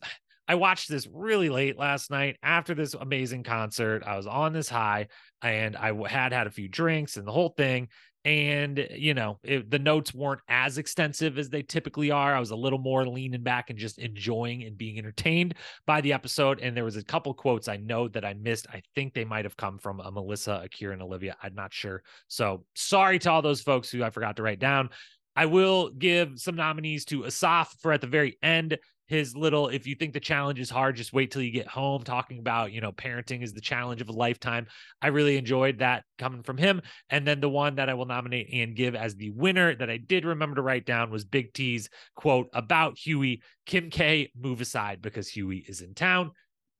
I watched this really late last night after this amazing concert. I was on this high and I had had a few drinks and the whole thing and eh, you know it, the notes weren't as extensive as they typically are. I was a little more leaning back and just enjoying and being entertained by the episode and there was a couple quotes i know that i missed. I think they might have come from a melissa akira and olivia. I'm not sure. So sorry to all those folks who i forgot to write down. I will give some nominees to Asaf for at the very end his little if you think the challenge is hard just wait till you get home talking about you know parenting is the challenge of a lifetime. I really enjoyed that coming from him. And then the one that i will nominate and give as the winner that i did remember to write down was big t's quote about hughie kim k move aside because hughie is in town.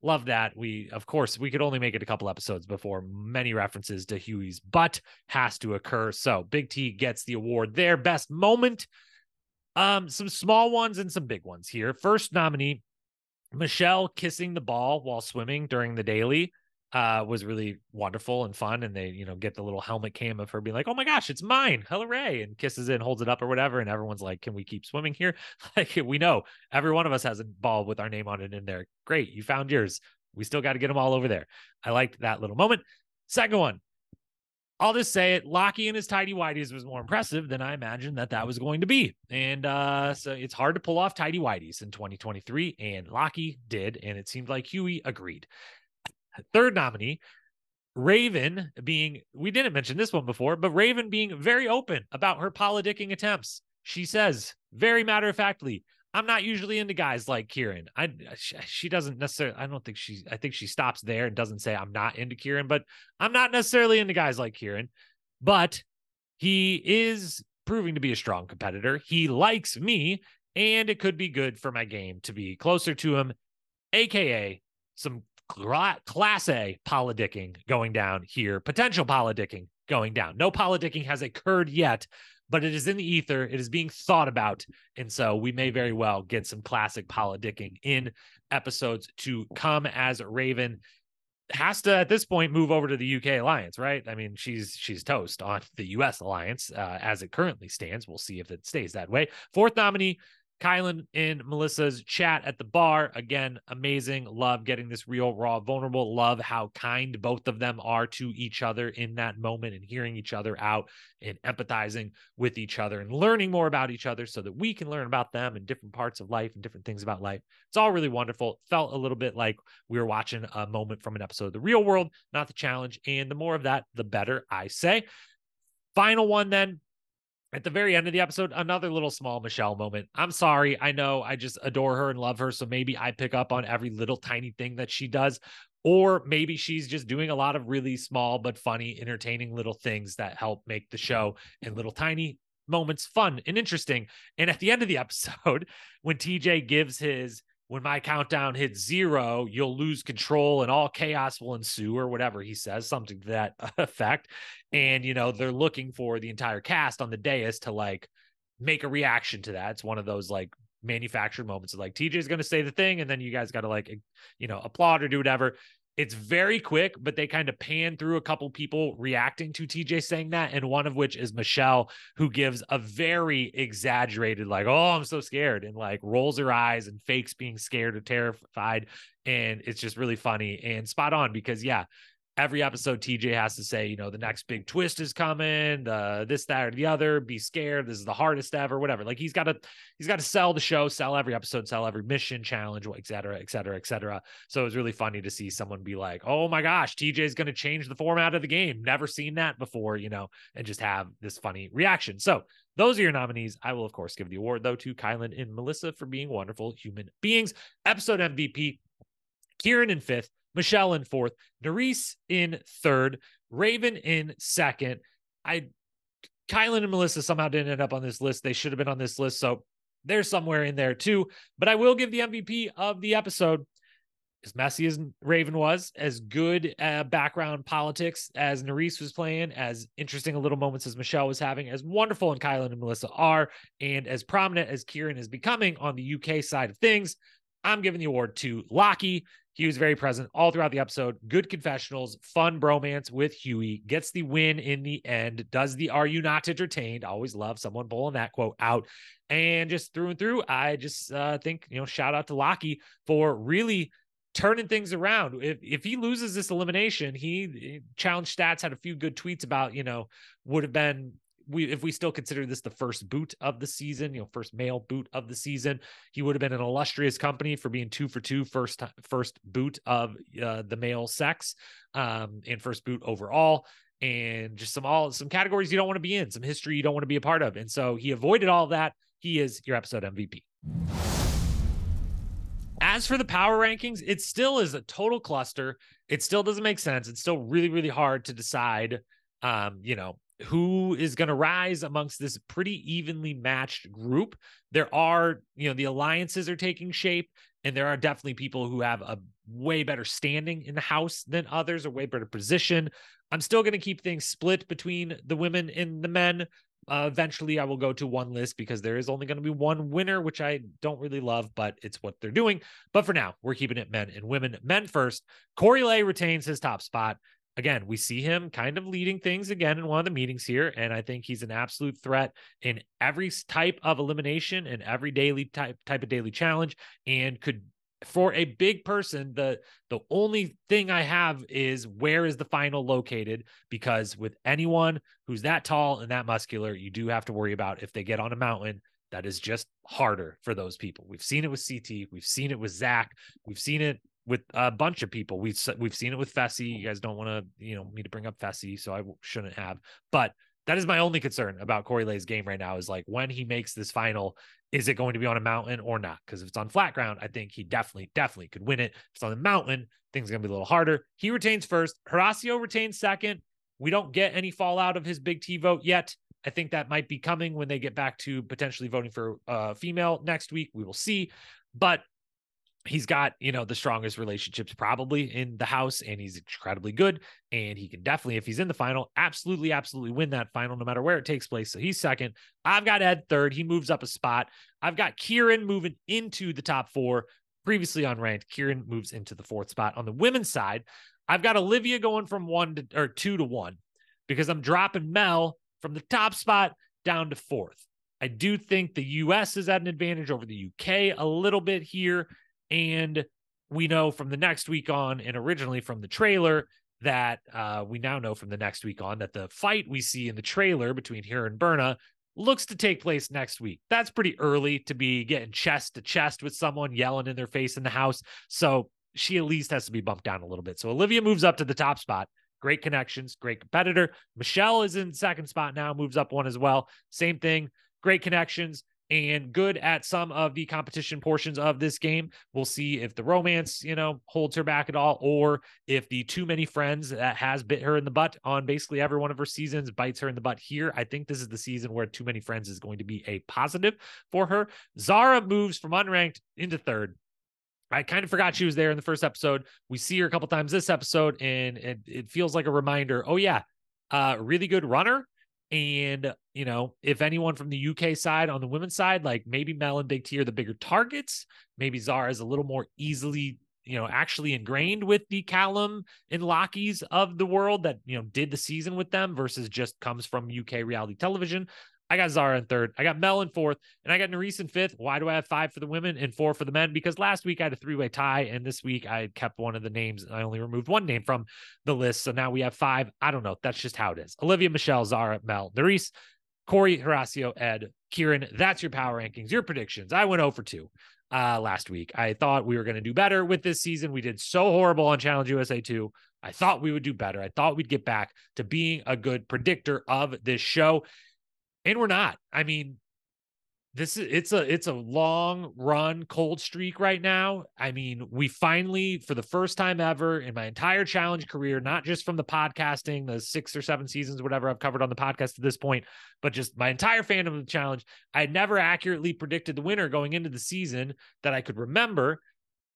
Love that. We of course we could only make it a couple episodes before many references to hughie's butt has to occur. So big t gets the award there. Best moment um, some small ones and some big ones here. First nominee, Michele kissing the ball while swimming during the daily. uh, was really wonderful and fun. And they, you know, get the little helmet cam of her being like, "Oh my gosh, it's mine, hooray!" and kisses it, and holds it up or whatever. And everyone's like, "Can we keep swimming here?" <laughs> like we know every one of us has a ball with our name on it in there. Great, you found yours. We still got to get them all over there. I liked that little moment. Second one, I'll just say it. Locky and his tidy whities was more impressive than I imagined that that was going to be. And uh, so it's hard to pull off tidy whities in 2023. And Locky did. And it seemed like Hughie agreed. Third nominee, Ravyn being, we didn't mention this one before, but Ravyn being very open about her politicking attempts. She says, very matter of factly, I'm not usually into guys like Ciarran. I she doesn't necessarily. I don't think she. I think she stops there and doesn't say I'm not into Ciarran, but I'm not necessarily into guys like Ciarran. But he is proving to be a strong competitor. He likes me, and it could be good for my game to be closer to him, aka some class A politicking going down here, potential politicking going down. No politicking has occurred yet, but it is in the ether. It is being thought about. And so we may very well get some classic politicking in episodes to come as Ravyn has to at this point move over to the UK alliance, right? I mean, she's she's toast on the US alliance uh, as it currently stands. We'll see if it stays that way. Fourth nominee, Kyland and Melissa's chat at the bar. Again, amazing. Love getting this real, raw, vulnerable. Love how kind both of them are to each other in that moment and hearing each other out and empathizing with each other and learning more about each other so that we can learn about them and different parts of life and different things about life. It's all really wonderful. Felt a little bit like we were watching a moment from an episode of The Real World, not the challenge. And the more of that, the better, I say. Final one then at the very end of the episode, another little small Michele moment. I'm sorry. I know I just adore her and love her. So maybe I pick up on every little tiny thing that she does. Or maybe she's just doing a lot of really small but funny, entertaining little things that help make the show and little tiny moments fun and interesting. And at the end of the <laughs> episode, when TJ gives his when my countdown hits zero, you'll lose control and all chaos will ensue, or whatever he says, something to that <laughs> effect. And, you know, they're looking for the entire cast on the dais to like make a reaction to that. It's one of those like manufactured moments of like TJ's going to say the thing, and then you guys got to like, you know, applaud or do whatever. It's very quick, but they kind of pan through a couple people reacting to TJ saying that, and one of which is Michele, who gives a very exaggerated, like, "Oh, I'm so scared," and like rolls her eyes and fakes being scared or terrified, and it's just really funny and spot on because yeah, every episode TJ has to say, you know, the next big twist is coming, the this, that, or the other, be scared. This is the hardest ever, whatever. Like he's got to he's got to sell the show, sell every episode, sell every mission, challenge, et cetera, et cetera, et cetera. So it was really funny to see someone be like, oh my gosh, TJ is going to change the format of the game. Never seen that before, you know, and just have this funny reaction. So those are your nominees. I will, of course, give the award though to Kyland and Melissa for being wonderful human beings. Episode MVP, Ciarran in fifth, Michele in fourth, Nurys in third, Ravyn in second. I Kyland and Melissa somehow didn't end up on this list. They should have been on this list. So they're somewhere in there too. But I will give the MVP of the episode. As messy as Ravyn was, as good uh, background politics as Nurys was playing, as interesting a little moments as Michele was having, as wonderful and Kyland and Melissa are, and as prominent as Ciarran is becoming on the UK side of things, I'm giving the award to Locky. He was very present all throughout the episode. Good confessionals, fun bromance with Hughie, gets the win in the end, does the Are You Not Entertained? Always love someone pulling that quote out. And just through and through, I just uh, think, you know, shout out to Locky for really turning things around. If if he loses this elimination, he, he challenge stats had a few good tweets about, you know, would have been we if we still consider this the first boot of the season, you know, first male boot of the season, he would have been an illustrious company for being two for two first first boot of uh, the male sex, um, and first boot overall, and just some all some categories you don't want to be in, some history you don't want to be a part of, and so he avoided all that. He is your episode MVP. As for the power rankings, it still is a total cluster. It still doesn't make sense. It's still really, really hard to decide um, you know, who is going to rise amongst this pretty evenly matched group. There are, you know, the alliances are taking shape, and there are definitely people who have a way better standing in the house than others, a way better position. I'm still going to keep things split between the women and the men, Uh, eventually, I will go to one list because there is only going to be one winner, which I don't really love, but it's what they're doing. But for now, we're keeping it men and women. Men first. Cory Lay retains his top spot. Again, we see him kind of leading things again in one of the meetings here. And I think he's an absolute threat in every type of elimination and every daily type type of daily challenge and could for a big person, the the only thing I have is where is the final located? Because with anyone who's that tall and that muscular, you do have to worry about if they get on a mountain. That is just harder for those people. We've seen it with CT. We've seen it with Zach. We've seen it with a bunch of people. We've we've seen it with Fessy. You guys don't want to, you know, me to bring up Fessy, so I shouldn't have. But that is my only concern about Cory Lay's game right now is like when he makes this final, is it going to be on a mountain or not? Because if it's on flat ground, I think he definitely, definitely could win it. If it's on the mountain, things are going to be a little harder. He retains first. Horacio retains second. We don't get any fallout of his big T vote yet. I think that might be coming when they get back to potentially voting for a uh, female next week. We will see. But he's got you know the strongest relationships probably in the house and he's incredibly good and he can definitely if he's in the final absolutely absolutely win that final no matter where it takes place. So he's second. I've got ed third. He moves up a spot. I've got ciarran moving into the top four previously unranked ciarran moves into the fourth spot. On the women's side i've got olivia going from one to or two to one because i'm dropping mel from the top spot down to fourth. I do think the US is at an advantage over the UK a little bit here. And we know from the next week on, and originally from the trailer, that uh, we now know from the next week on that the fight we see in the trailer between here and Berna looks to take place next week. That's pretty early to be getting chest to chest with someone yelling in their face in the house. So she at least has to be bumped down a little bit. So Olivia moves up to the top spot. Great connections, great competitor. Michele is in second spot now, moves up one as well. Same thing, great connections and good at some of the competition portions of this game. We'll see if the romance, you know, holds her back at all, or if the too many friends that has bit her in the butt on basically every one of her seasons bites her in the butt here. I think this is the season where too many friends is going to be a positive for her. Zara moves from unranked into third. I kind of forgot she was there in the first episode. We see her a couple times this episode, and it, it feels like a reminder. Oh yeah, uh, really good runner, and, you know, if anyone from the UK side on the women's side, like maybe Mel and Big T are the bigger targets, maybe Zara is a little more easily, you know, actually ingrained with the Callum and Lockys of the world that, you know, did the season with them versus just comes from UK reality television. I got Zara in third. I got Mel in fourth, and I got Nurys in fifth. Why do I have five for the women and four for the men? Because last week I had a three way tie, and this week I kept one of the names. I only removed one name from the list. So now we have five. I don't know. That's just how it is. Olivia, Michele, Zara, Mel, Nurys, Cory, Horacio, Ed, Ciarran. That's your power rankings, your predictions. I went 0 for 2 uh, last week. I thought we were going to do better with this season. We did so horrible on Challenge USA 2. I thought we would do better. I thought we'd get back to being a good predictor of this show and we're not. I mean, this is it's a it's a long run cold streak right now. I mean, we finally for the first time ever in my entire challenge career, not just from the podcasting, the six or seven seasons whatever I've covered on the podcast at this point, but just my entire fandom of the challenge, I had never accurately predicted the winner going into the season that I could remember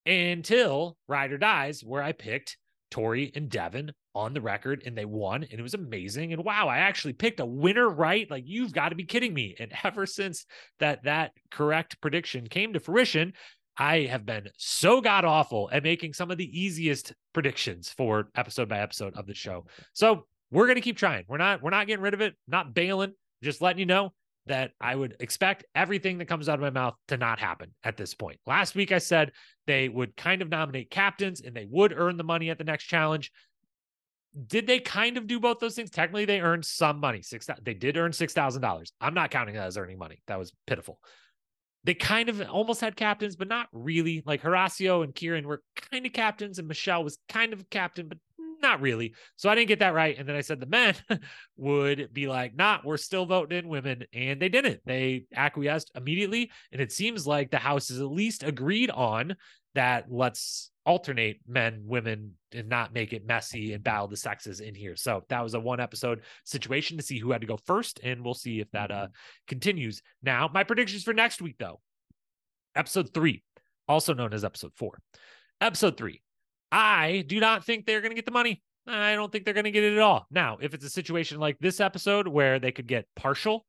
until Ride or Dies where I picked Tori and Devin on the record and they won and it was amazing and wow i actually picked a winner right like you've got to be kidding me and <laughs> ever since that that correct prediction came to fruition i have been so god awful at making some of the easiest predictions for episode by episode of the show. So we're going to keep trying. We're not we're not getting rid of it not bailing just letting you know that I would expect everything that comes out of my mouth to not happen at this point. Last week, I said they would kind of nominate captains and they would earn the money at the next challenge did they kind of do both those things? Technically, they earned some money. Six. They did earn six thousand dollars. I'm not counting that as earning money. That was pitiful. They kind of almost had captains, but not really. Like Horacio and Ciarran were kind of captains, and Michele was kind of a captain, but not really. So I didn't get that right. And then I said the men <laughs> would be like, "Not, nah, we're still voting in women," and they didn't. They acquiesced immediately, and it seems like the House is at least agreed on that. Let's alternate men, women, and not make it messy and battle the sexes in here. So that was a one episode situation to see who had to go first, and we'll see if that uh continues. Now, my predictions for next week, though. Episode three, also known as episode four. Episode three. I do not think they're going to get the money. I don't think they're going to get it at all. Now, if it's a situation like this episode where they could get partial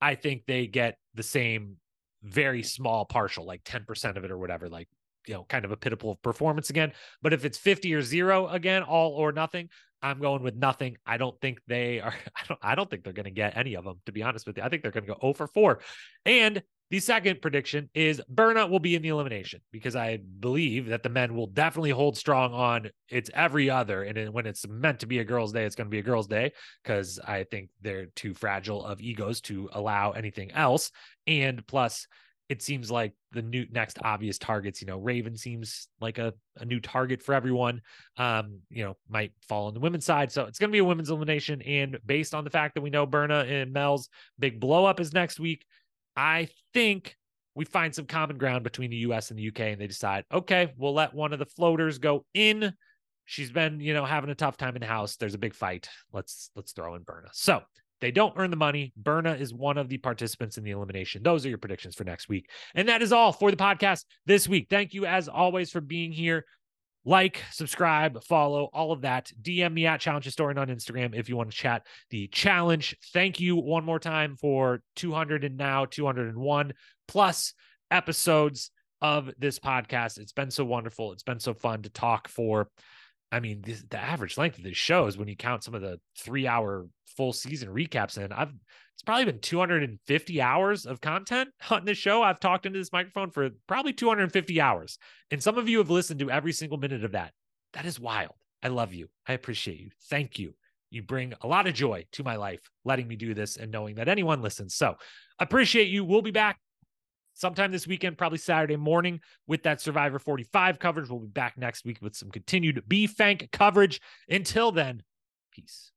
I think they get the same very small partial, like 10% of it or whatever, like, you know, kind of a pitiful performance again. But if it's 50 or zero again, all or nothing, I'm going with nothing. I don't think they are. <laughs> I don't. I don't think they're going to get any of them. To be honest with you, I think they're going to go 0 for 4. And the second prediction is Berna will be in the elimination because I believe that the men will definitely hold strong on it's every other. And when it's meant to be a girl's day, it's going to be a girl's day because I think they're too fragile of egos to allow anything else. And plus, it seems like the new next obvious targets, you know, Ravyn seems like a, a new target for everyone. Um, you know, might fall on the women's side. So it's gonna be a women's elimination. And based on the fact that we know Berna and Mel's big blow up is next week, I think we find some common ground between the US and the UK and they decide, okay, we'll let one of the floaters go in. She's been, you know, having a tough time in the house. There's a big fight. Let's let's throw in Berna. So they don't earn the money. Berna is one of the participants in the elimination. Those are your predictions for next week. And that is all for the podcast this week. Thank you, as always, for being here. Like, subscribe, follow, all of that. DM me at Challenge Historian on Instagram if you want to chat the challenge. Thank you one more time for 200 and now 201 plus episodes of this podcast. It's been so wonderful. It's been so fun to talk for I mean, the, the average length of this show is when you count some of the three hour full season recaps in, I've it's probably been 250 hours of content <laughs> on this show. I've talked into this microphone for probably 250 hours. And some of you have listened to every single minute of that. That is wild. I love you. I appreciate you. Thank you. You bring a lot of joy to my life, letting me do this and knowing that anyone listens. So appreciate you. We'll be back sometime this weekend, probably Saturday morning, with that Survivor 45 coverage. We'll be back next week with some continued B Fank coverage. Until then, peace.